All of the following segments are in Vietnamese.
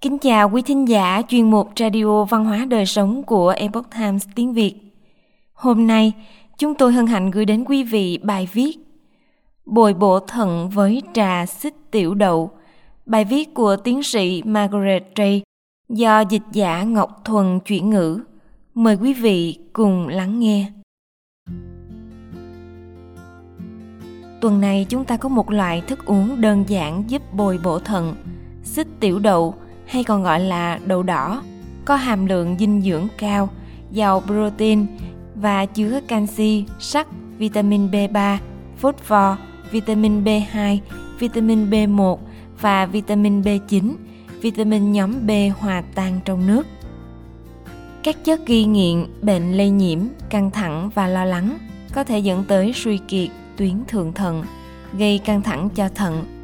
Kính chào quý thính giả chuyên mục Radio Văn hóa Đời Sống của Epoch Times tiếng Việt. Hôm nay, chúng tôi hân hạnh gửi đến quý vị bài viết Bồi bổ thận với trà xích tiểu đậu. Bài viết của tiến sĩ Margaret Ray do dịch giả Ngọc Thuần chuyển ngữ. Mời quý vị cùng lắng nghe. Tuần này chúng ta có một loại thức uống đơn giản giúp bồi bổ thận, xích tiểu đậu hay còn gọi là đậu đỏ, có hàm lượng dinh dưỡng cao, giàu protein và chứa canxi, sắt, vitamin B3, phosphor, vitamin B2, vitamin B1 và vitamin B9, vitamin nhóm B hòa tan trong nước. Các chất gây nghiện, bệnh lây nhiễm, căng thẳng và lo lắng có thể dẫn tới suy kiệt tuyến thượng thận, gây căng thẳng cho thận.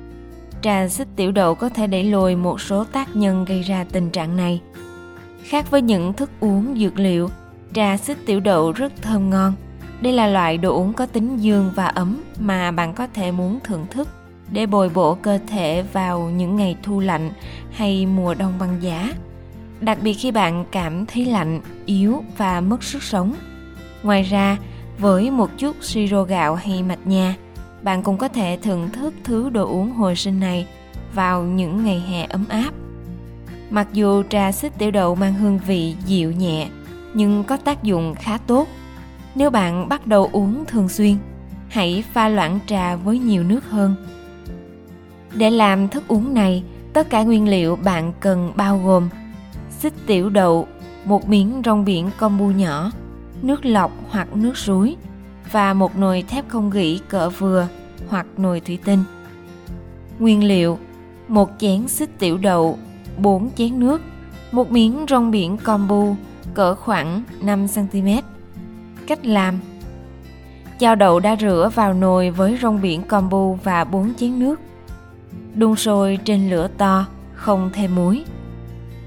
Trà xích tiểu đậu có thể đẩy lùi một số tác nhân gây ra tình trạng này. Khác với những thức uống dược liệu, trà xích tiểu đậu rất thơm ngon. Đây là loại đồ uống có tính dương và ấm mà bạn có thể muốn thưởng thức để bồi bổ cơ thể vào những ngày thu lạnh hay mùa đông băng giá. Đặc biệt khi bạn cảm thấy lạnh, yếu và mất sức sống. Ngoài ra, với một chút siro gạo hay mạch nha, bạn cũng có thể thưởng thức thứ đồ uống hồi sinh này vào những ngày hè ấm áp. Mặc dù trà xích tiểu đậu mang hương vị dịu nhẹ, nhưng có tác dụng khá tốt. Nếu bạn bắt đầu uống thường xuyên, hãy pha loãng trà với nhiều nước hơn. Để làm thức uống này, tất cả nguyên liệu bạn cần bao gồm xích tiểu đậu, một miếng rong biển combo nhỏ, nước lọc hoặc nước suối và một nồi thép không gỉ cỡ vừa hoặc nồi thủy tinh. Nguyên liệu: một chén xích tiểu đậu, 4 chén nước, một miếng rong biển kombu cỡ khoảng 5 cm. Cách làm: Cho đậu đã rửa vào nồi với rong biển kombu và 4 chén nước. Đun sôi trên lửa to, không thêm muối.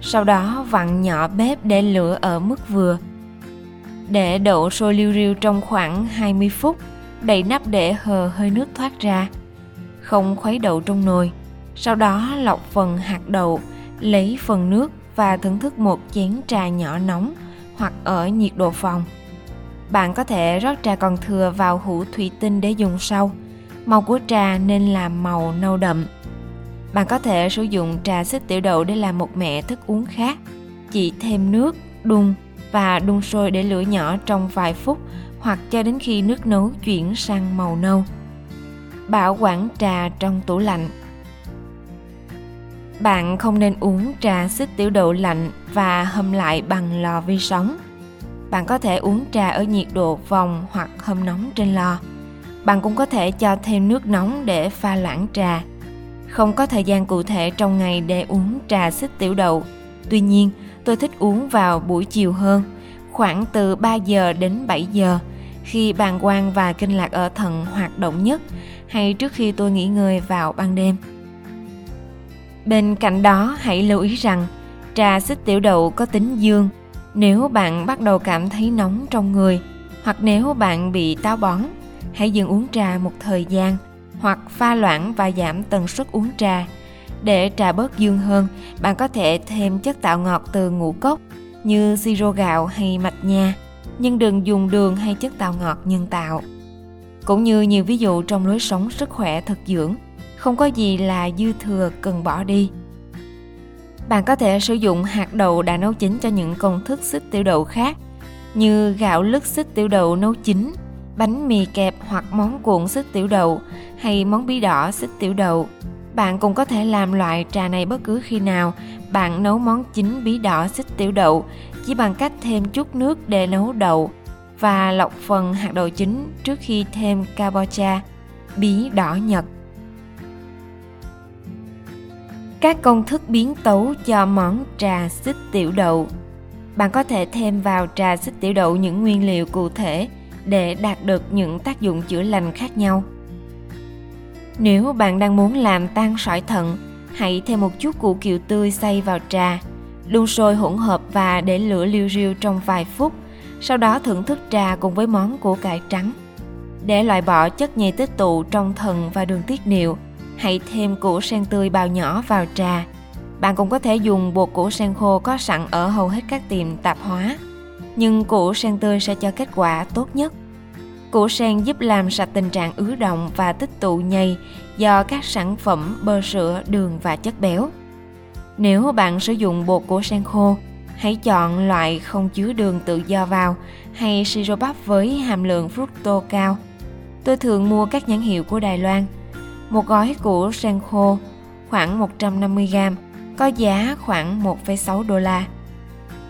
Sau đó vặn nhỏ bếp để lửa ở mức vừa để đậu sôi liu riu trong khoảng 20 phút, đậy nắp để hờ hơi nước thoát ra. Không khuấy đậu trong nồi. Sau đó lọc phần hạt đậu, lấy phần nước và thưởng thức một chén trà nhỏ nóng hoặc ở nhiệt độ phòng. Bạn có thể rót trà còn thừa vào hũ thủy tinh để dùng sau. Màu của trà nên là màu nâu đậm. Bạn có thể sử dụng trà xích tiểu đậu để làm một mẹ thức uống khác. Chỉ thêm nước, đun và đun sôi để lửa nhỏ trong vài phút hoặc cho đến khi nước nấu chuyển sang màu nâu. Bảo quản trà trong tủ lạnh Bạn không nên uống trà xích tiểu đậu lạnh và hâm lại bằng lò vi sóng. Bạn có thể uống trà ở nhiệt độ vòng hoặc hâm nóng trên lò. Bạn cũng có thể cho thêm nước nóng để pha loãng trà. Không có thời gian cụ thể trong ngày để uống trà xích tiểu đậu. Tuy nhiên, tôi thích uống vào buổi chiều hơn, khoảng từ 3 giờ đến 7 giờ, khi bàng quang và kinh lạc ở thận hoạt động nhất hay trước khi tôi nghỉ ngơi vào ban đêm. Bên cạnh đó, hãy lưu ý rằng trà xích tiểu đậu có tính dương. Nếu bạn bắt đầu cảm thấy nóng trong người hoặc nếu bạn bị táo bón, hãy dừng uống trà một thời gian hoặc pha loãng và giảm tần suất uống trà để trà bớt dương hơn, bạn có thể thêm chất tạo ngọt từ ngũ cốc như siro gạo hay mạch nha, nhưng đừng dùng đường hay chất tạo ngọt nhân tạo. Cũng như nhiều ví dụ trong lối sống sức khỏe thực dưỡng, không có gì là dư thừa cần bỏ đi. Bạn có thể sử dụng hạt đậu đã nấu chín cho những công thức xích tiểu đậu khác như gạo lứt xích tiểu đậu nấu chín, bánh mì kẹp hoặc món cuộn xích tiểu đậu hay món bí đỏ xích tiểu đậu bạn cũng có thể làm loại trà này bất cứ khi nào bạn nấu món chính bí đỏ xích tiểu đậu chỉ bằng cách thêm chút nước để nấu đậu và lọc phần hạt đậu chính trước khi thêm kabocha, bí đỏ nhật. Các công thức biến tấu cho món trà xích tiểu đậu Bạn có thể thêm vào trà xích tiểu đậu những nguyên liệu cụ thể để đạt được những tác dụng chữa lành khác nhau. Nếu bạn đang muốn làm tan sỏi thận, hãy thêm một chút củ kiệu tươi xay vào trà, đun sôi hỗn hợp và để lửa liu riu trong vài phút, sau đó thưởng thức trà cùng với món củ cải trắng. Để loại bỏ chất nhầy tích tụ trong thận và đường tiết niệu, hãy thêm củ sen tươi bào nhỏ vào trà. Bạn cũng có thể dùng bột củ sen khô có sẵn ở hầu hết các tiệm tạp hóa. Nhưng củ sen tươi sẽ cho kết quả tốt nhất. Củ sen giúp làm sạch tình trạng ứ động và tích tụ nhầy do các sản phẩm bơ sữa, đường và chất béo. Nếu bạn sử dụng bột củ sen khô, hãy chọn loại không chứa đường tự do vào hay siro bắp với hàm lượng fructose cao. Tôi thường mua các nhãn hiệu của Đài Loan. Một gói củ sen khô khoảng 150g có giá khoảng 1,6 đô la.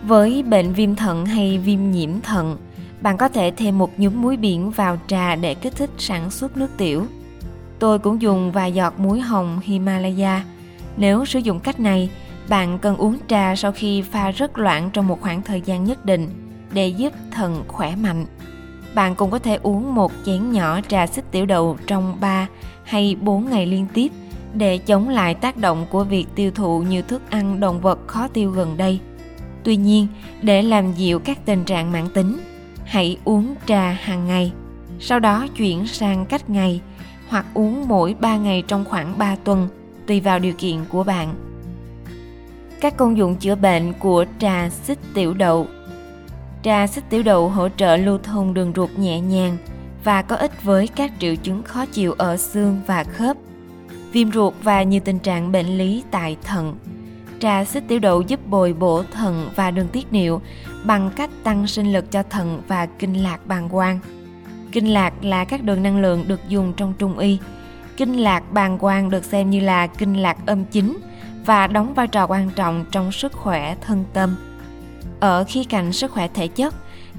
Với bệnh viêm thận hay viêm nhiễm thận, bạn có thể thêm một nhúm muối biển vào trà để kích thích sản xuất nước tiểu. Tôi cũng dùng vài giọt muối hồng Himalaya. Nếu sử dụng cách này, bạn cần uống trà sau khi pha rất loãng trong một khoảng thời gian nhất định để giúp thận khỏe mạnh. Bạn cũng có thể uống một chén nhỏ trà xích tiểu đậu trong 3 hay 4 ngày liên tiếp để chống lại tác động của việc tiêu thụ nhiều thức ăn động vật khó tiêu gần đây. Tuy nhiên, để làm dịu các tình trạng mãn tính, hãy uống trà hàng ngày, sau đó chuyển sang cách ngày hoặc uống mỗi 3 ngày trong khoảng 3 tuần, tùy vào điều kiện của bạn. Các công dụng chữa bệnh của trà xích tiểu đậu Trà xích tiểu đậu hỗ trợ lưu thông đường ruột nhẹ nhàng và có ích với các triệu chứng khó chịu ở xương và khớp, viêm ruột và nhiều tình trạng bệnh lý tại thận. Trà xích tiểu đậu giúp bồi bổ thận và đường tiết niệu bằng cách tăng sinh lực cho thận và kinh lạc bàng quang. Kinh lạc là các đường năng lượng được dùng trong trung y. Kinh lạc bàng quang được xem như là kinh lạc âm chính và đóng vai trò quan trọng trong sức khỏe thân tâm. Ở khía cạnh sức khỏe thể chất,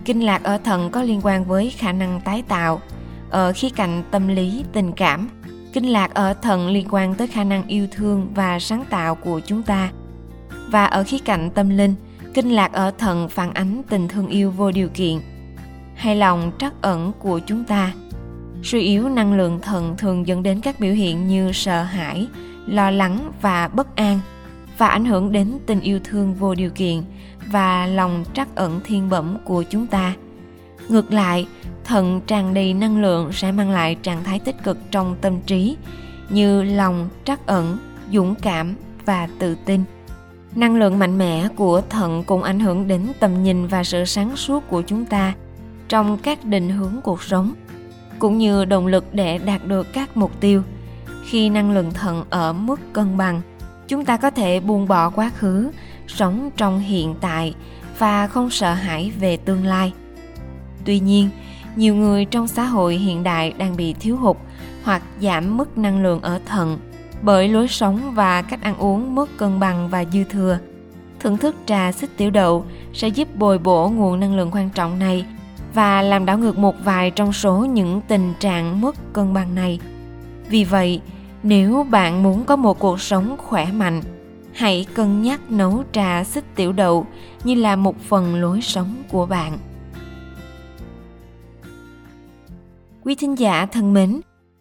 kinh lạc ở thận có liên quan với khả năng tái tạo. Ở khía cạnh tâm lý, tình cảm, kinh lạc ở thận liên quan tới khả năng yêu thương và sáng tạo của chúng ta. Và ở khía cạnh tâm linh, kinh lạc ở thận phản ánh tình thương yêu vô điều kiện hay lòng trắc ẩn của chúng ta. Suy yếu năng lượng thận thường dẫn đến các biểu hiện như sợ hãi, lo lắng và bất an và ảnh hưởng đến tình yêu thương vô điều kiện và lòng trắc ẩn thiên bẩm của chúng ta. Ngược lại, thận tràn đầy năng lượng sẽ mang lại trạng thái tích cực trong tâm trí như lòng trắc ẩn, dũng cảm và tự tin. Năng lượng mạnh mẽ của thận cũng ảnh hưởng đến tầm nhìn và sự sáng suốt của chúng ta trong các định hướng cuộc sống, cũng như động lực để đạt được các mục tiêu. Khi năng lượng thận ở mức cân bằng, chúng ta có thể buông bỏ quá khứ, sống trong hiện tại và không sợ hãi về tương lai. Tuy nhiên, nhiều người trong xã hội hiện đại đang bị thiếu hụt hoặc giảm mức năng lượng ở thận bởi lối sống và cách ăn uống mất cân bằng và dư thừa. Thưởng thức trà xích tiểu đậu sẽ giúp bồi bổ nguồn năng lượng quan trọng này và làm đảo ngược một vài trong số những tình trạng mất cân bằng này. Vì vậy, nếu bạn muốn có một cuộc sống khỏe mạnh, hãy cân nhắc nấu trà xích tiểu đậu như là một phần lối sống của bạn. Quý thính giả thân mến